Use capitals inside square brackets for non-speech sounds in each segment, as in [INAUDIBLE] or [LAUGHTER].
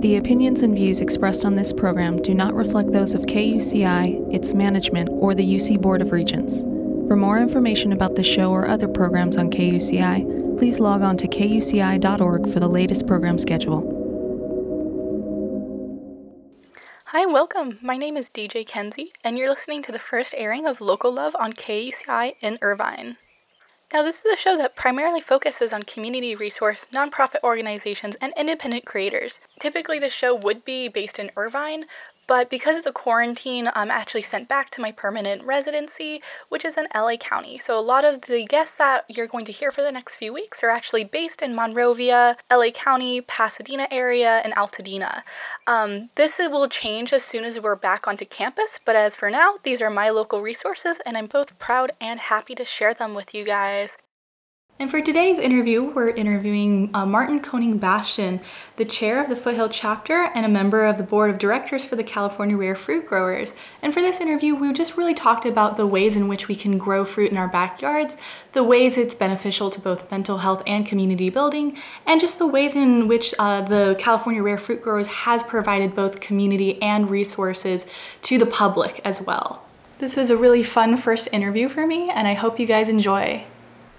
The opinions and views expressed on this program do not reflect those of KUCI, its management, or the UC Board of Regents. For more information about the show or other programs on KUCI, please log on to kuci.org for the latest program schedule. Hi, welcome. My name is DJ Kenzie, and you're listening to the first airing of Local Love on KUCI in Irvine. Now, this is a show that primarily focuses on community resource, nonprofit organizations, and independent creators. Typically, the show would be based in Irvine, but because of the quarantine, I'm actually sent back to my permanent residency, which is in LA County. So a lot of the guests that you're going to hear for the next few weeks are actually based in Monrovia, LA County, Pasadena area, and Altadena. Um, this will change as soon as we're back onto campus, but as for now, these are my local resources, and I'm both proud and happy to share them with you guys. And for today's interview, we're interviewing uh, Martin Koning Bastiaan, the chair of the Foothill chapter and a member of the board of directors for the California Rare Fruit Growers. And for this interview, we just really talked about the ways in which we can grow fruit in our backyards, the ways it's beneficial to both mental health and community building, and just the ways in which uh, the California Rare Fruit Growers has provided both community and resources to the public as well. This was a really fun first interview for me, and I hope you guys enjoy.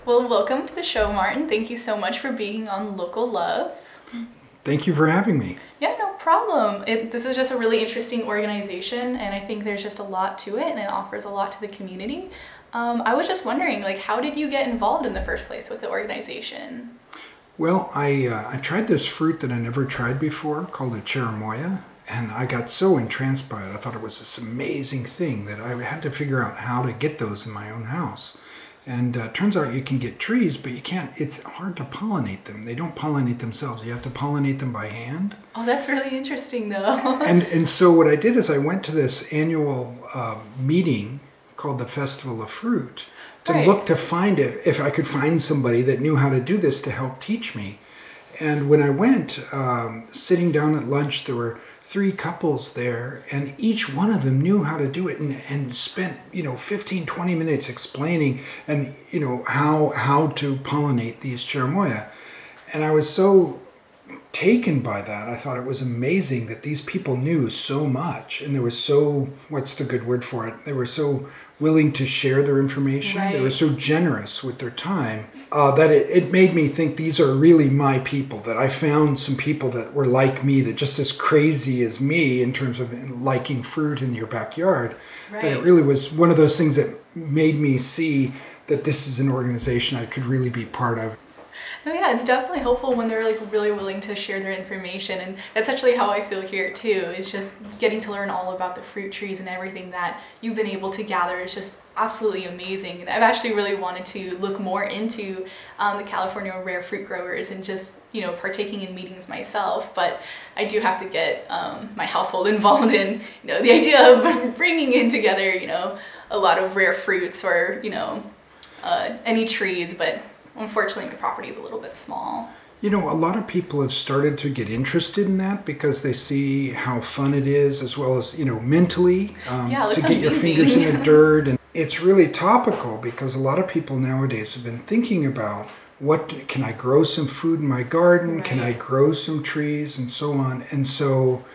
Well, welcome to the show, Martin. Thank you so much for being on Local Love. Thank you for having me. Yeah, no problem. It, this is just a really interesting organization, and I think there's just a lot to it, and it offers a lot to the community. Um, I was just wondering, like, how did you get involved in the first place with the organization? Well, I uh, I tried this fruit that I never tried before called a cherimoya, and I got so entranced by it. I thought it was this amazing thing that I had to figure out how to get those in my own house. And uh, turns out you can get trees, but you can't. It's hard to pollinate them. They don't pollinate themselves. You have to pollinate them by hand. Oh, that's really interesting, though. [LAUGHS] and and so what I did is I went to this annual uh, meeting called the Festival of Fruit to right. look to find it if I could find somebody that knew how to do this to help teach me. And when I went, um, sitting down at lunch, there were three couples there and each one of them knew how to do it and, and spent you know 15 20 minutes explaining and you know how how to pollinate these cherimoya. And i was so taken by that i thought it was amazing that these people knew so much and they were so what's the good word for it? They were so willing to share their information. Right. They were so generous with their time uh, that it, it made me think these are really my people. That I found some people that were like me, that just as crazy as me in terms of liking fruit in your backyard. Right. That it really was one of those things that made me see that this is an organization I could really be part of. [LAUGHS] Oh yeah, it's definitely helpful when they're like really willing to share their information and that's actually how I feel here too. It's just getting to learn all about the fruit trees and everything that you've been able to gather is just absolutely amazing. And I've actually really wanted to look more into um, the California rare fruit growers and just, you know, partaking in meetings myself. But I do have to get um, my household [LAUGHS] involved in, you know, the idea of [LAUGHS] bringing in together, you know, a lot of rare fruits or, you know, uh, any trees. But Unfortunately, my property is a little bit small. You know, a lot of people have started to get interested in that because they see how fun it is, as well as you know, mentally um, yeah, to get your fingers in the [LAUGHS] dirt, and it's really topical because a lot of people nowadays have been thinking about what can I grow some food in my garden? Right. Can I grow some trees and so on? And so,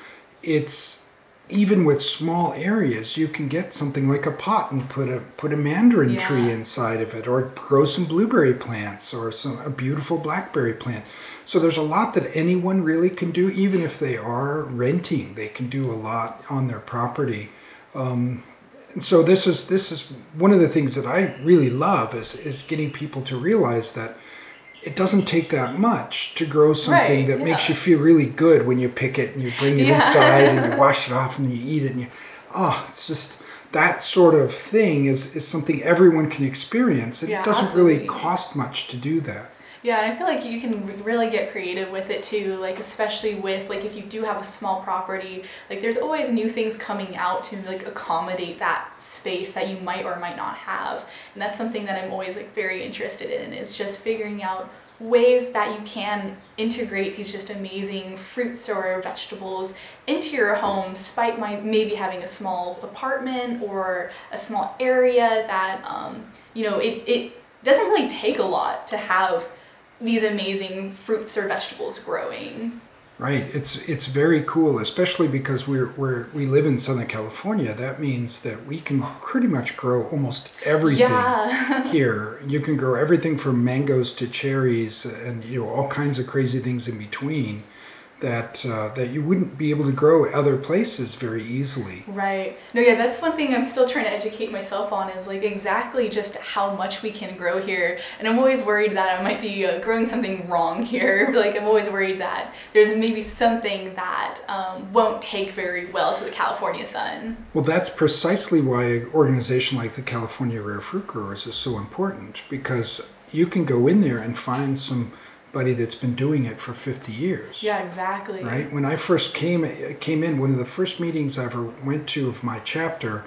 it's even with small areas, you can get something like a pot and put a put a mandarin yeah. tree inside of it, or grow some blueberry plants, or some a beautiful blackberry plant. So there's a lot that anyone really can do, even if they are renting. They can do a lot on their property. Um, and so this is this is one of the things that I really love is is getting people to realize that it doesn't take that much to grow something right, that yeah. makes you feel really good when you pick it and you bring it yeah. inside and you [LAUGHS] wash it off and you eat it and you oh it's just that sort of thing is, is something everyone can experience it yeah, doesn't absolutely. really cost much to do that yeah, I feel like you can really get creative with it too, like especially with like if you do have a small property, like there's always new things coming out to like accommodate that space that you might or might not have. And that's something that I'm always like very interested in is just figuring out ways that you can integrate these just amazing fruits or vegetables into your home despite my maybe having a small apartment or a small area that um, you know it, it doesn't really take a lot to have these amazing fruits or vegetables growing. Right. It's it's very cool, especially because we're, we're we live in Southern California. That means that we can pretty much grow almost everything Yeah. [LAUGHS] here. You can grow everything from mangoes to cherries, and you know all kinds of crazy things in between that uh, that you wouldn't be able to grow other places very easily. Right. No, yeah, that's one thing I'm still trying to educate myself on is like exactly just how much we can grow here. And I'm always worried that I might be uh, growing something wrong here. [LAUGHS] like, I'm always worried that there's maybe something that um, won't take very well to the California sun. Well, that's precisely why an organization like the California Rare Fruit Growers is so important because you can go in there and find somebody that's been doing it for 50 years. Yeah, exactly. Right. When I first came came in, one of the first meetings I ever went to of my chapter,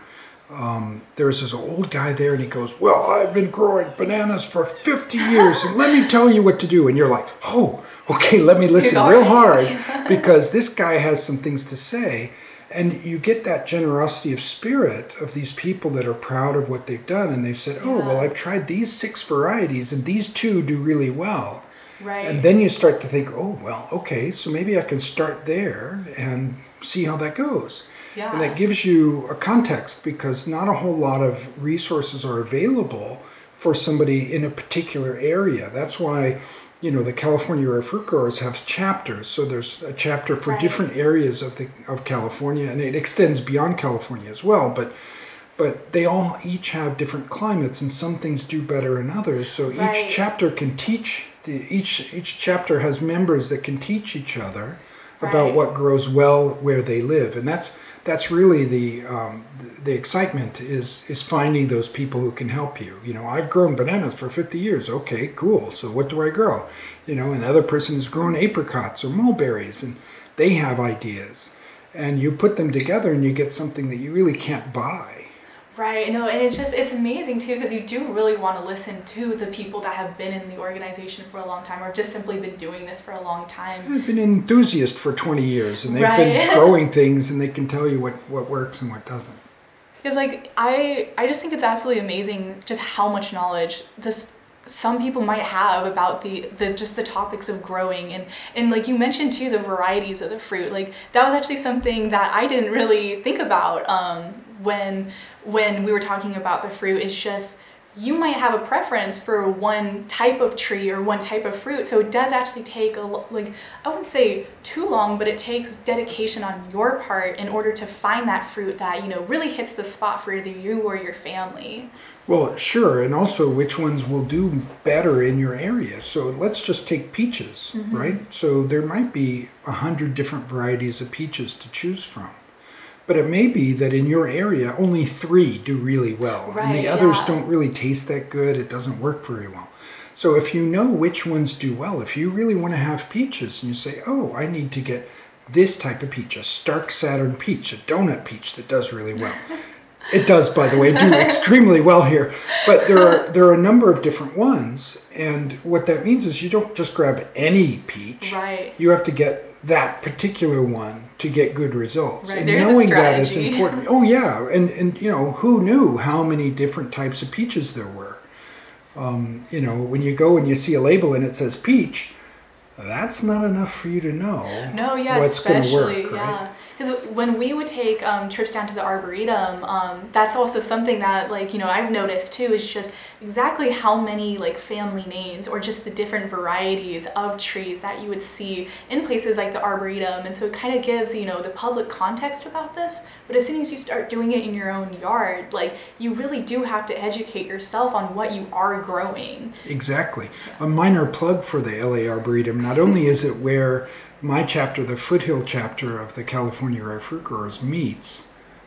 um, there was this old guy there, and he goes, "Well, I've been growing bananas for 50 [LAUGHS] years, and let me tell you what to do." And you're like, "Oh, okay, let me listen real hard [LAUGHS] because this guy has some things to say." And you get that generosity of spirit of these people that are proud of what they've done, and they've said, "Oh, well, I've tried these six varieties, and these two do really well." Right. And then you start to think, oh, well, okay, so maybe I can start there and see how that goes. Yeah. And that gives you a context because not a whole lot of resources are available for somebody in a particular area. That's why, you know, the California Rare Fruit Growers have chapters. So there's a chapter for Right. different areas of the of California, and it extends beyond California as well. But but they all each have different climates, and some things do better than others. So Right. each chapter can teach. The, each each chapter has members that can teach each other about Right. what grows well where they live, and that's that's really the um, the, the excitement is is finding those people who can help you. You know, I've grown bananas for 50 years. Okay, cool. So what do I grow? You know, another person has grown apricots or mulberries, and they have ideas, and you put them together, and you get something that you really can't buy. Right. No, and it's just it's amazing too because you do really want to listen to the people that have been in the organization for a long time or just simply been doing this for a long time. They've been an enthusiast for 20 years, and they've Right. been [LAUGHS] growing things, and they can tell you what what works and what doesn't. Because like I I just think it's absolutely amazing just how much knowledge just some people might have about the the just the topics of growing. And and like you mentioned too the varieties of the fruit like that was actually something that I didn't really think about um, when when we were talking about the fruit. Is just you might have a preference for one type of tree or one type of fruit so it does actually take a like i wouldn't say too long but it takes dedication on your part in order to find that fruit that you know really hits the spot for either you or your family Well, sure, and also which ones will do better in your area. So let's just take peaches, mm-hmm. right? So there might be a hundred different varieties of peaches to choose from. But it may be that in your area only three do really well, and the others yeah. don't really taste that good. It doesn't work very well. So if you know which ones do well, if you really want to have peaches and you say, "Oh, I need to get this type of peach, a Stark Saturn peach, a donut peach that does really well." [LAUGHS] It does, by the way, do [LAUGHS] extremely well here. But there are there are a number of different ones, and what that means is you don't just grab any peach. Right. You have to get that particular one to get good results. Right, And there's a knowing that is important. Oh yeah, and and you know who knew how many different types of peaches there were. Um, you know when you go and you see a label and it says peach, that's not enough for you to know. No, yeah, what's going to especially work, right? yeah. Because when we would take um, trips down to the arboretum, um, that's also something that like you know I've noticed too is just exactly how many like family names or just the different varieties of trees that you would see in places like the arboretum, and so it kind of gives you know the public context about this. But as soon as you start doing it in your own yard, like you really do have to educate yourself on what you are growing. Exactly. A minor plug for the LA Arboretum. Not only is it where my chapter, the Foothill chapter of the California Rare Fruit Growers, meets,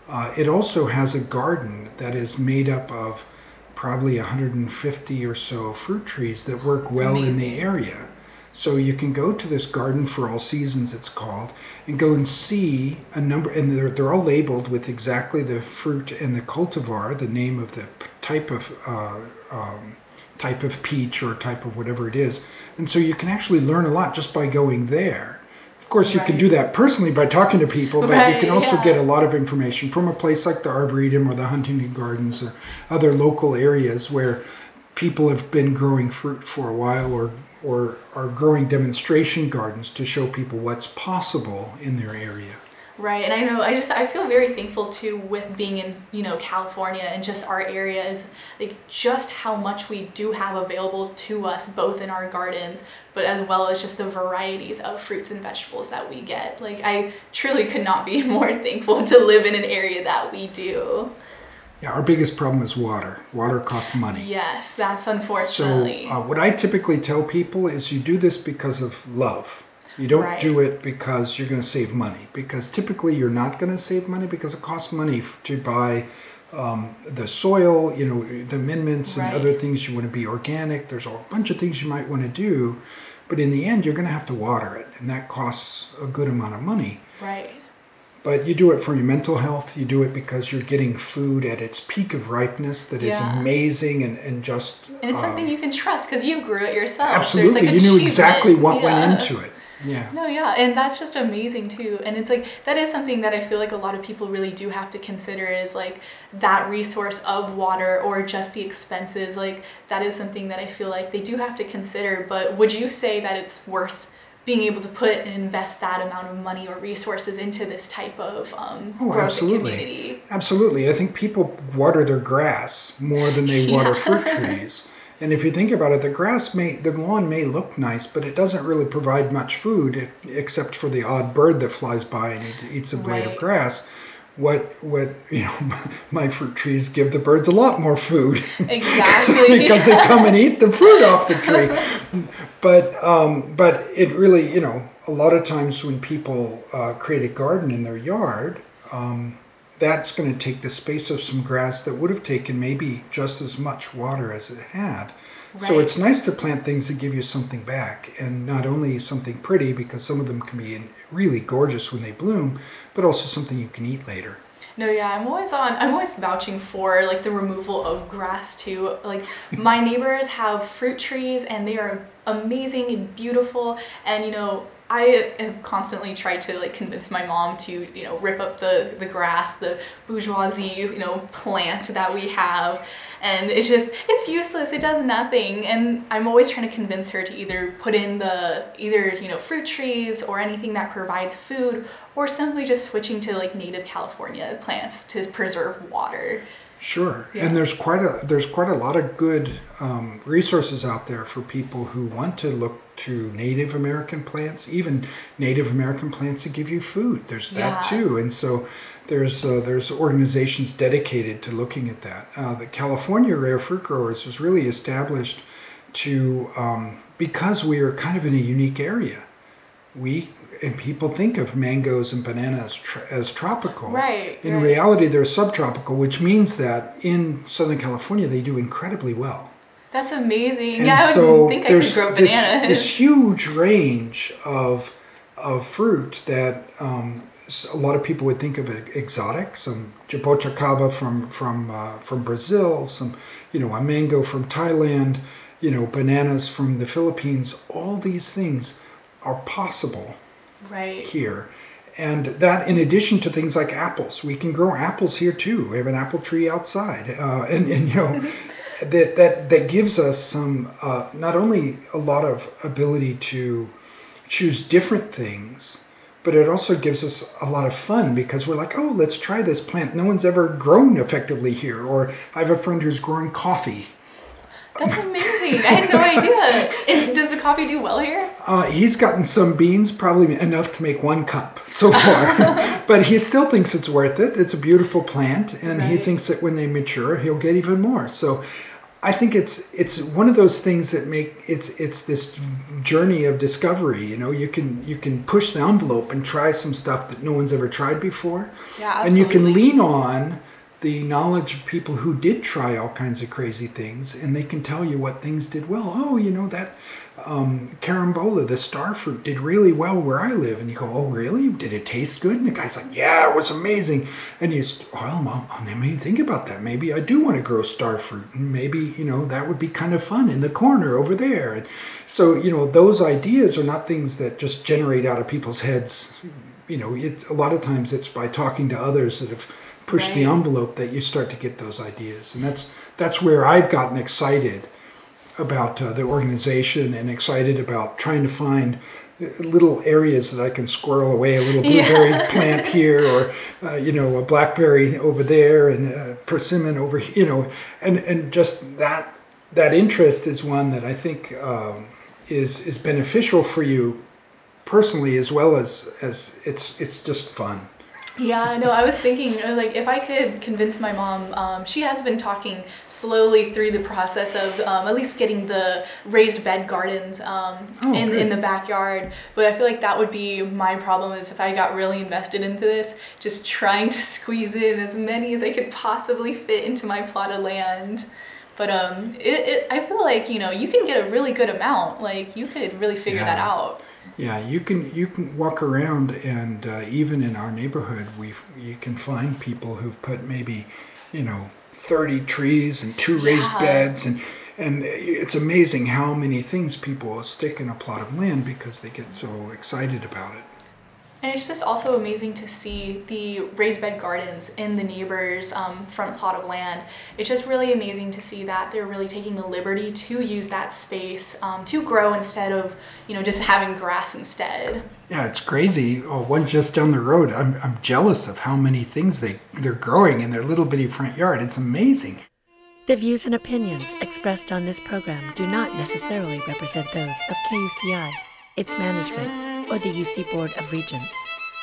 uh, it also has a garden that is made up of probably 150 or so fruit trees that work well in the area. So you can go to this garden for all seasons, it's called, and go and see a number, and they're, they're all labeled with exactly the fruit and the cultivar, the name of the type of uh, um, type of peach or type of whatever it is. And so you can actually learn a lot just by going there. Of course, you can do that personally by talking to people, but you can also yeah. get a lot of information from a place like the Arboretum or the Huntington Gardens or other local areas where people have been growing fruit for a while or or are growing demonstration gardens to show people what's possible in their area. Right, and I know I just I feel very thankful too with being in you know California and just our area is like just how much we do have available to us both in our gardens, but as well as just the varieties of fruits and vegetables that we get. Like I truly could not be [LAUGHS] more thankful to live in an area that we do. Yeah, our biggest problem is water. Water costs money. Yes, that's unfortunately. So uh, what I typically tell people is you do this because of love you don't right. do it because you're going to save money. Because typically you're not going to save money because it costs money to buy um, the soil, you know, the amendments and right. other things. You want to be organic. There's a bunch of things you might want to do. But in the end, you're going to have to water it, and that costs a good amount of money. Right. But you do it for your mental health. You do it because you're getting food at its peak of ripeness that yeah. is amazing and, and just. And it's uh, something you can trust because you grew it yourself. Absolutely. Like you knew exactly what yeah. went into it. Yeah. No, yeah. And that's just amazing too. And it's like that is something that I feel like a lot of people really do have to consider is like that resource of water or just the expenses. Like that is something that I feel like they do have to consider. But would you say that it's worth being able to put and invest that amount of money or resources into this type of um, oh, growth absolutely. community? Absolutely. I think people water their grass more than they [LAUGHS] yeah. water fruit trees. And if you think about it, the grass may, the lawn may look nice, but it doesn't really provide much food except for the odd bird that flies by and it eats a blade right. of grass. What what you know, [LAUGHS] my fruit trees give the birds a lot more food. [LAUGHS] Exactly. because they come and eat the fruit off the tree. [LAUGHS] but um, but it really you know a lot of times when people uh, create a garden in their yard. Um, that's going to take the space of some grass that would have taken maybe just as much water as it had. Right. So it's nice to plant things that give you something back, and not only something pretty, because some of them can be really gorgeous when they bloom, but also something you can eat later. No, yeah, I'm always on. I'm always vouching for like the removal of grass too. Like [LAUGHS] my neighbors have fruit trees, and they are amazing and beautiful. And you know, I have constantly tried to like convince my mom to you know rip up the the grass, the bourgeoisie you know plant that we have, and it's just it's useless. It does nothing, and I'm always trying to convince her to either put in the either you know fruit trees or anything that provides food, or simply just switching to like native California plants to preserve water. Sure, yeah. and there's quite a there's quite a lot of good um, resources out there for people who want to look to Native American plants, even Native American plants that give you food. There's yeah. that too, and so there's uh, there's organizations dedicated to looking at that. Uh, the California Rare Fruit Growers was really established to um, because we are kind of in a unique area. We and people think of mangoes and bananas tr- as tropical. Right. In right. reality, they're subtropical, which means that in Southern California they do incredibly well. That's amazing. And yeah, I so think I could grow bananas. This, this huge range of of fruit that um, a lot of people would think of as exotic. Some jaboticaba from from uh, from Brazil, some you know a mango from Thailand, you know bananas from the Philippines. All these things are possible right. here. And that, in addition to things like apples, we can grow apples here too. We have an apple tree outside, uh, and, and you know, [LAUGHS] that that that gives us some uh, not only a lot of ability to choose different things, but it also gives us a lot of fun because we're like, oh, let's try this plant. No one's ever grown effectively here. Or I have a friend who's growing coffee that's [LAUGHS] amazing. I had no idea. And does the coffee do well here? Uh, he's gotten some beans, probably enough to make one cup so far. [LAUGHS] but he still thinks it's worth it. It's a beautiful plant, and right. he thinks that when they mature, he'll get even more. So I think it's it's one of those things that make it's it's this journey of discovery. You know, you can you can push the envelope and try some stuff that no one's ever tried before. Yeah, absolutely. And you can lean on the knowledge of people who did try all kinds of crazy things, and they can tell you what things did well. Oh, you know that um, carambola, the star fruit, did really well where I live. And you go, oh, really? Did it taste good? And the guy's like, yeah, it was amazing. And you, well, well, let me think about that. Maybe I do want to grow star fruit, and maybe you know that would be kind of fun in the corner over there. And so you know those ideas are not things that just generate out of people's heads. You know, it, a lot of times it's by talking to others that have push right. the envelope that you start to get those ideas and that's that's where i've gotten excited about uh, the organization and excited about trying to find little areas that I can squirrel away a little blueberry yeah. [LAUGHS] plant here, or uh, you know a blackberry over there, and a persimmon over here, you know, and and just that that interest is one that I think um, is is beneficial for you personally as well as as it's it's just fun. Yeah, I know. I was thinking, I was like, if I could convince my mom, um, she has been talking slowly through the process of um, at least getting the raised bed gardens um, oh, in, in the backyard. But I feel like that would be my problem is if I got really invested into this, just trying to squeeze in as many as I could possibly fit into my plot of land. But um, it, it, I feel like, you know, you can get a really good amount. Like, you could really figure yeah. that out. Yeah, you can you can walk around, and uh, even in our neighborhood, we you can find people who've put maybe, you know, thirty trees and two raised yeah. beds, and and it's amazing how many things people stick in a plot of land because they get so excited about it. And it's just also amazing to see the raised bed gardens in the neighbor's um, front plot of land. It's just really amazing to see that they're really taking the liberty to use that space um, to grow instead of, you know, just having grass instead. Yeah, it's crazy. Oh, one just down the road, I'm, I'm jealous of how many things they, they're growing in their little bitty front yard. It's amazing. The views and opinions expressed on this program do not necessarily represent those of KUCI, its management, or the UC Board of Regents.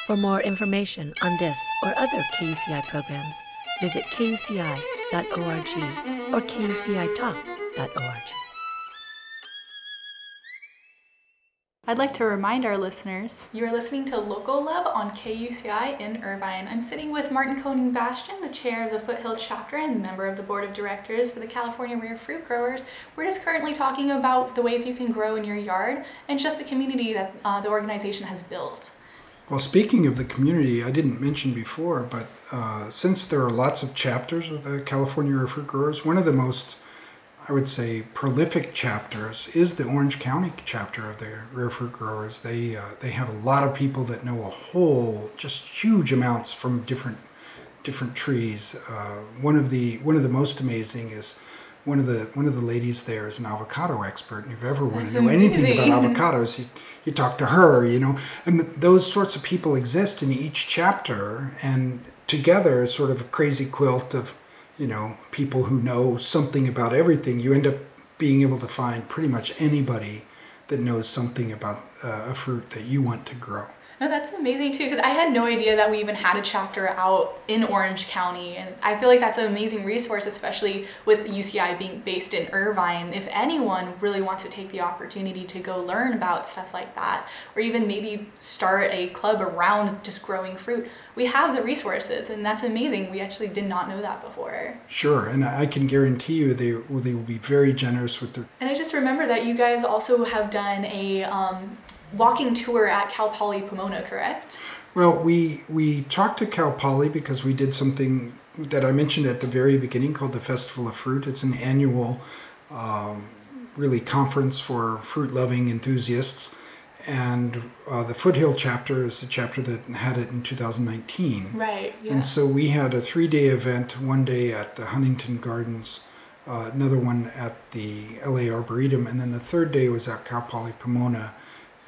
For more information on this or other KUCI programs, visit kuci.org or kucitalk.org. I'd like to remind our listeners you're listening to Local Love on KUCI in Irvine. I'm sitting with Martin Koning Bastiaan, the chair of the Foothill chapter and member of the board of directors for the California Rare Fruit Growers. We're just currently talking about the ways you can grow in your yard and just the community that uh, the organization has built. Well, speaking of the community, I didn't mention before, but uh, since there are lots of chapters of the California Rare Fruit Growers, one of the most I would say, prolific chapters is the Orange County chapter of the Rare Fruit Growers. They uh, they have a lot of people that know a whole, just huge amounts from different different trees. Uh, one of the one of the most amazing is one of the one of the ladies there is an avocado expert, and if you ever want That's to know amazing. anything about [LAUGHS] avocados, you, you talk to her. You know, and those sorts of people exist in each chapter, and together, sort of a crazy quilt of you know, people who know something about everything, you end up being able to find pretty much anybody that knows something about uh, a fruit that you want to grow. No, that's amazing too, because I had no idea that we even had a chapter out in Orange County. And I feel like that's an amazing resource, especially with UCI being based in Irvine. If anyone really wants to take the opportunity to go learn about stuff like that, or even maybe start a club around just growing fruit, we have the resources, and that's amazing. We actually did not know that before. Sure, and I can guarantee you they, they will be very generous with their. And I just remember that you guys also have done a um, walking tour at Cal Poly Pomona, correct? Well, we we talked to Cal Poly because we did something that I mentioned at the very beginning called the Festival of Fruit. It's an annual, um, really conference for fruit loving enthusiasts, and uh, the Foothill chapter is the chapter that had it in 2019. Right. Yeah. And so we had a three-day event. One day at the Huntington Gardens. Uh, another one at the LA Arboretum, and then the third day was at Cal Poly Pomona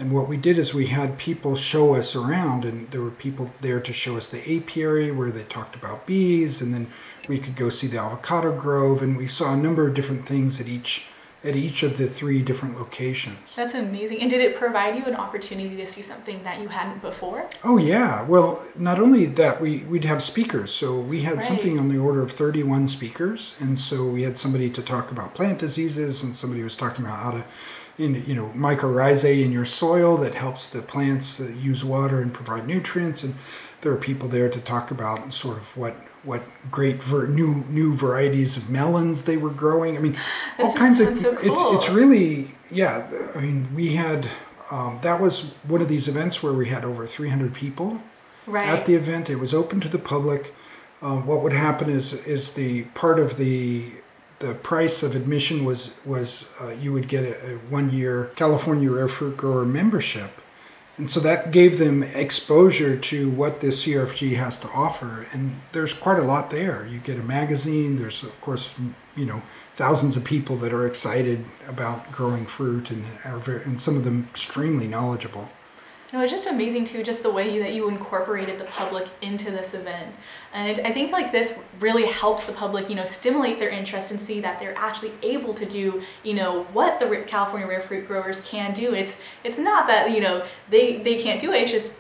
and what we did is we had people show us around, and there were people there to show us the apiary where they talked about bees, and then we could go see the avocado grove, and we saw a number of different things at each at each of the three different locations. That's amazing. And did it provide you an opportunity to see something that you hadn't before? Oh yeah. Well, not only that, we we'd have speakers. So we had right. something on the order of 31 speakers, and so we had somebody to talk about plant diseases, and somebody was talking about how to in, you know, mycorrhizae in your soil that helps the plants uh, use water and provide nutrients. And there are people there to talk about sort of what what great ver- new new varieties of melons they were growing. I mean, all kinds of. So cool. It's it's really yeah. I mean, we had um, that was one of these events where we had over 300 people right. at the event. It was open to the public. Uh, what would happen is is the part of the the price of admission was was uh, you would get a, a one year California Rare Fruit Grower membership, and so that gave them exposure to what the CRFG has to offer. And there's quite a lot there. You get a magazine. There's of course you know thousands of people that are excited about growing fruit and are very, and some of them extremely knowledgeable. No, it's just amazing too, just the way that you incorporated the public into this event. And I think like this really helps the public, you know, stimulate their interest and see that they're actually able to do, you know, what the California rare fruit growers can do. It's it's not that you know they they can't do it. It's just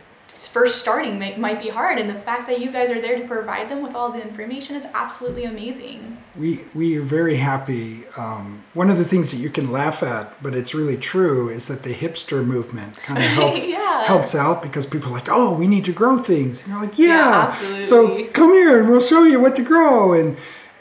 first starting might, might be hard and the fact that you guys are there to provide them with all the information is absolutely amazing we we are very happy um, one of the things that you can laugh at but it's really true is that the hipster movement [LAUGHS] kind of helps yeah. helps out because people are like oh we need to grow things and you're like yeah, yeah absolutely. so come here and we'll show you what to grow and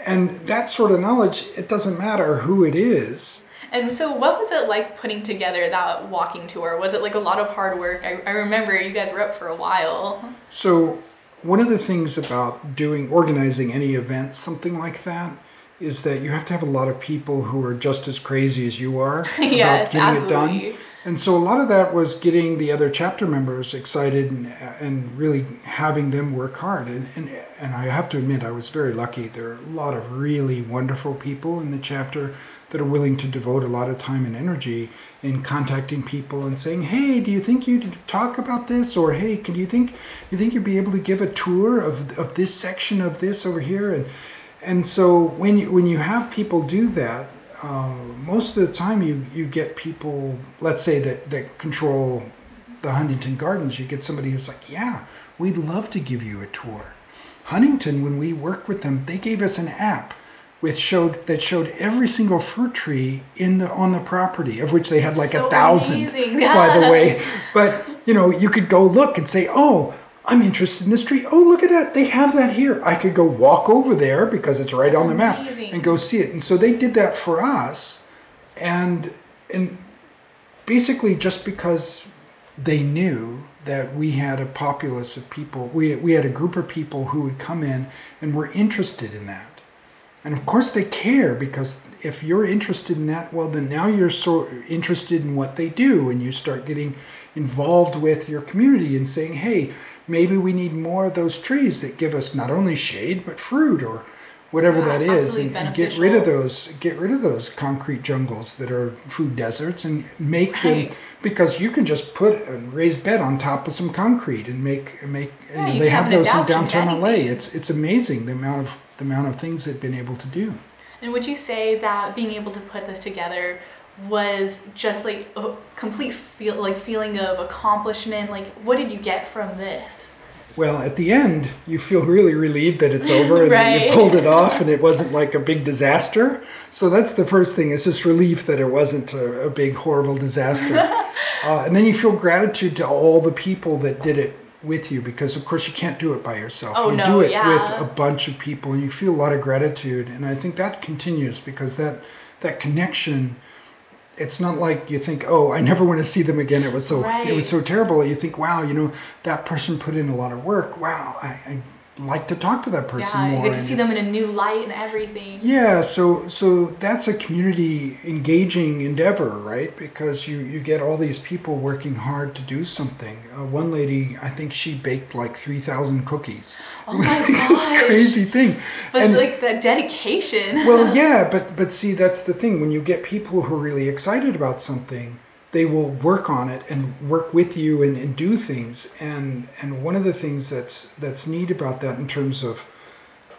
and that sort of knowledge it doesn't matter who it is and so, what was it like putting together that walking tour? Was it like a lot of hard work? I, I remember you guys were up for a while. So, one of the things about doing organizing any event, something like that, is that you have to have a lot of people who are just as crazy as you are [LAUGHS] yes, about getting absolutely. it done. And so a lot of that was getting the other chapter members excited and, and really having them work hard. And, and, and I have to admit, I was very lucky. There are a lot of really wonderful people in the chapter that are willing to devote a lot of time and energy in contacting people and saying, "Hey, do you think you'd talk about this?" Or, "Hey, can you think you think you'd be able to give a tour of of this section of this over here?" And and so when you when you have people do that, um, most of the time you you get people, let's say that that control the Huntington Gardens. You get somebody who's like, "Yeah, we'd love to give you a tour." Huntington, when we worked with them, they gave us an app with showed that showed every single fruit tree in the on the property, of which they had like so a thousand, [LAUGHS] by the way. [LAUGHS] But you know, you could go look and say, "Oh, I'm interested in this tree. Oh, look at that. They have that here. I could go walk over there because it's right That's on the map and go see it. And so they did that for us. And and basically just because they knew that we had a populace of people, we, we had a group of people who would come in and were interested in that. And of course, they care because if you're interested in that, well, then now you're so interested in what they do, and you start getting involved with your community and saying, hey, maybe we need more of those trees that give us not only shade but fruit or whatever yeah, that is and, and, get rid of those get rid of those concrete jungles that are food deserts and make right. them because you can just put a raised bed on top of some concrete and make make yeah, you know, they have those in downtown LA it's it's amazing the amount of the amount of things they've been able to do. And would you say that being able to put this together was just like a complete feel like feeling of accomplishment? Like what did you get from this well, at the end, you feel really relieved that it's over and right. that you [LAUGHS] pulled it off and it wasn't like a big disaster. So that's the first thing. It's just relief that it wasn't a, a big, horrible disaster. [LAUGHS] uh, and then you feel gratitude to all the people that did it with you because, of course, you can't do it by yourself. Oh, you no, do it yeah. with a bunch of people and you feel a lot of gratitude. And I think that continues because that, that connection – it's not like you think, oh, I never want to see them again. It was so right. it was so terrible. You think, wow, you know, that person put in a lot of work. Wow, I, I like to talk to that person yeah, more. You get to see them in a new light and everything. Yeah, so so that's a community engaging endeavor, right? Because you you get all these people working hard to do something. Uh, one lady, I think she baked like three thousand cookies. Oh it was my [LAUGHS] like this crazy thing. But and, like the dedication. well, [LAUGHS] yeah, but but see, that's the thing. When you get people who are really excited about something they will work on it and work with you and, and do things. And and one of the things that's that's neat about that in terms of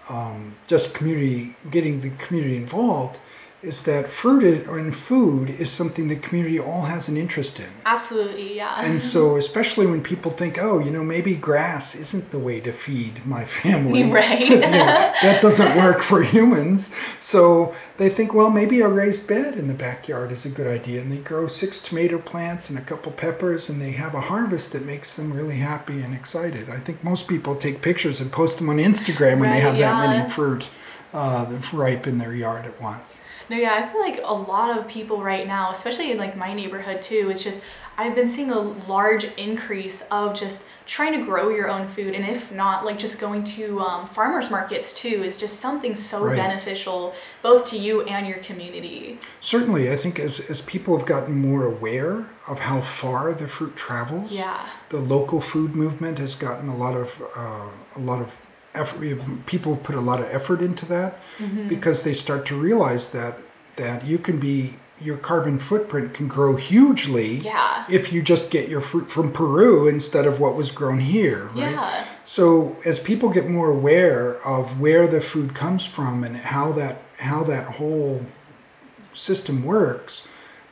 um, just community getting the community involved is that fruit and food is something the community all has an interest in. Absolutely, yeah. And so, especially when people think, oh, you know, maybe grass isn't the way to feed my [LAUGHS] family. [LAUGHS] Right. [LAUGHS] you know, that doesn't work for humans. So they think, well, maybe a raised bed in the backyard is a good idea. And they grow six tomato plants and a couple peppers, and they have a harvest that makes them really happy and excited. I think most people take pictures and post them on Instagram when right, they have yeah. that many fruit uh, ripe in their yard at once. No, yeah, I feel like a lot of people right now, especially in like my neighborhood too, it's just I've been seeing a large increase of just trying to grow your own food, and if not, like just going to um, farmers markets too is just something so right. beneficial both to you and your community. Certainly, I think as as people have gotten more aware of how far the fruit travels, yeah, the local food movement has gotten a lot of uh, a lot of effort, people put a lot of effort into that mm-hmm. because they start to realize that that you can be your carbon footprint can grow hugely Yeah. if you just get your fruit from Peru instead of what was grown here, right? Yeah. So as people get more aware of where the food comes from and how that how that whole system works,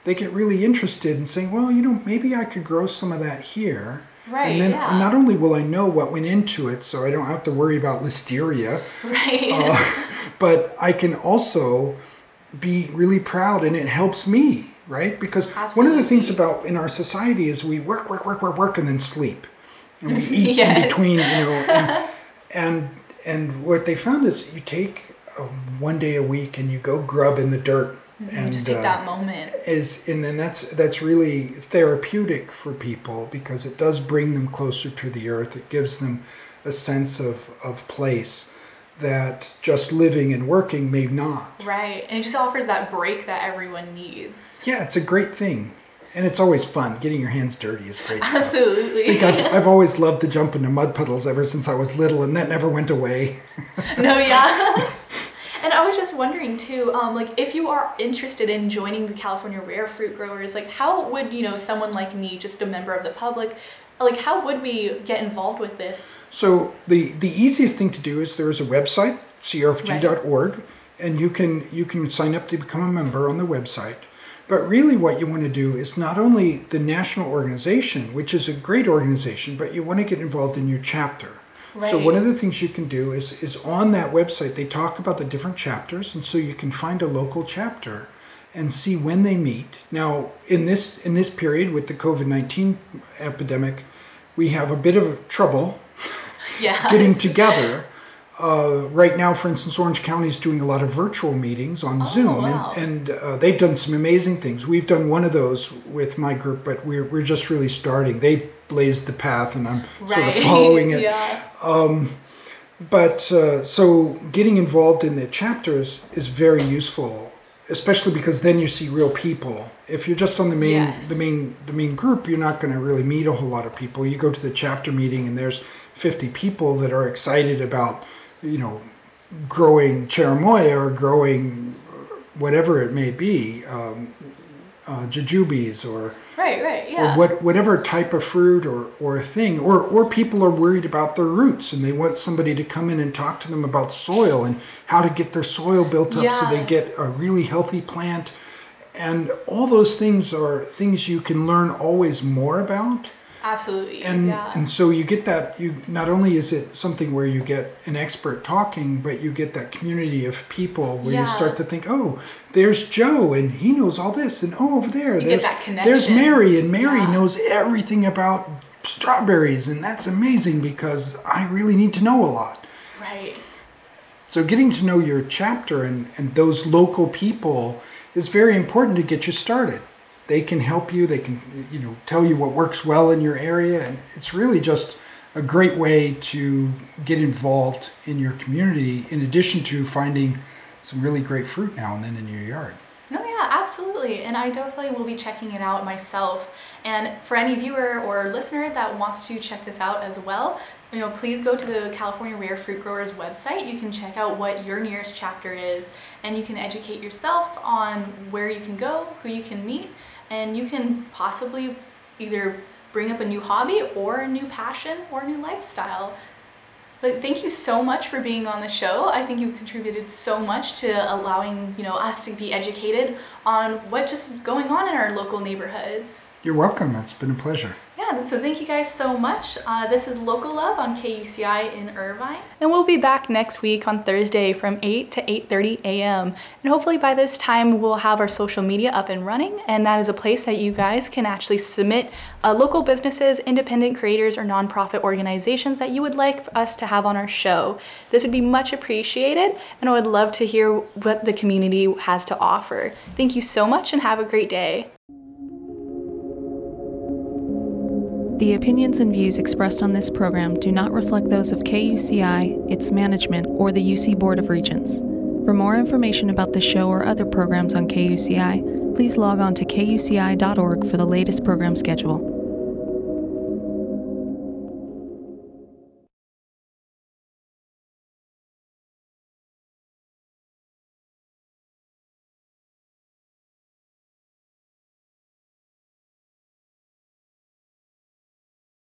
they get really interested in saying, well, you know, maybe I could grow some of that here. Right, And then yeah. not only will I know what went into it, so I don't have to worry about listeria, Right. uh, [LAUGHS] but I can also be really proud and it helps me, right? Because one of the things about in our society is we work, work, work, work, work, and then sleep. And we [LAUGHS] eat Yes. in between, you know. And, [LAUGHS] and, and what they found is you take uh, one day a week and you go grub in the dirt. And just take uh, that moment. is and then that's that's really therapeutic for people because it does bring them closer to the earth it gives them a sense of of place that just living and working may not Right. And it just offers that break that everyone needs. yeah it's a great thing and it's always fun getting your hands dirty is great stuff. Absolutely. I've, [LAUGHS] I've always loved to jump into mud puddles ever since I was little, and that never went away. no, yeah. [LAUGHS] [LAUGHS] and I was just wondering too, um, like if you are interested in joining the California Rare Fruit Growers, like how would you know someone like me, just a member of the public, like how would we get involved with this? So the the easiest thing to do is there is a website, crfg.org, and you can you can sign up to become a member on the website. But really, what you want to do is not only the national organization, which is a great organization, but you want to get involved in your chapter. So one of the things you can do is is on that website they talk about the different chapters, and so you can find a local chapter and see when they meet. Now, in this in this period with the COVID nineteen epidemic, we have a bit of trouble [LAUGHS] Yeah. getting together. Uh, right now, for instance, Orange County is doing a lot of virtual meetings on Zoom, Oh, wow. and, and uh, they've done some amazing things. We've done one of those with my group, but we're, we're just really starting. They blazed the path, and I'm sort of [LAUGHS] following it. yeah. But uh, so getting involved in the chapters is very useful, especially because then you see real people. If you're just on the main Yes. the main the main group, you're not going to really meet a whole lot of people. You go to the chapter meeting and there's 50 people that are excited about, you know, growing cherimoya or growing whatever it may be, um, uh, jujubes or Right. Right. Yeah. or what whatever type of fruit or or thing or or people are worried about their roots and they want somebody to come in and talk to them about soil and how to get their soil built up so they get a really healthy plant and all those things are things you can learn always more about Absolutely. and yeah. and so you get that you not only is it something where you get an expert talking but you get that community of people where you start to think oh there's joe and he knows all this and oh over there get there's there's mary and mary Yeah. knows everything about strawberries and that's amazing because i really need to know a lot right. so getting to know your chapter and, and those local people is very important to get you started. They can help you, they can you know tell you what works well in your area and it's really just a great way to get involved in your community in addition to finding some really great fruit now and then in your yard. No, yeah, absolutely. And I definitely will be checking it out myself. And for any viewer or listener that wants to check this out as well, you know, please go to the California Rare Fruit Growers website. You can check out what your nearest chapter is and you can educate yourself on where you can go, who you can meet, and you can possibly either bring up a new hobby or a new passion or a new lifestyle. But thank you so much for being on the show. I think you've contributed so much to allowing, you know, us to be educated on what just is going on in our local neighborhoods. You're welcome. It's been a pleasure. Yeah, so thank you guys so much. Uh, this is Local Love on KUCI in Irvine. And we'll be back next week on Thursday from 8 to 8.30 a.m. And hopefully by this time we'll have our social media up and running. And that is a place that you guys can actually submit uh, local businesses, independent creators, or nonprofit organizations that you would like us to have on our show. This would be much appreciated. And I would love to hear what the community has to offer. Thank you so much and have a great day. The opinions and views expressed on this program do not reflect those of KUCI, its management, or the UC Board of Regents. For more information about the show or other programs on KUCI, please log on to kuci.org for the latest program schedule.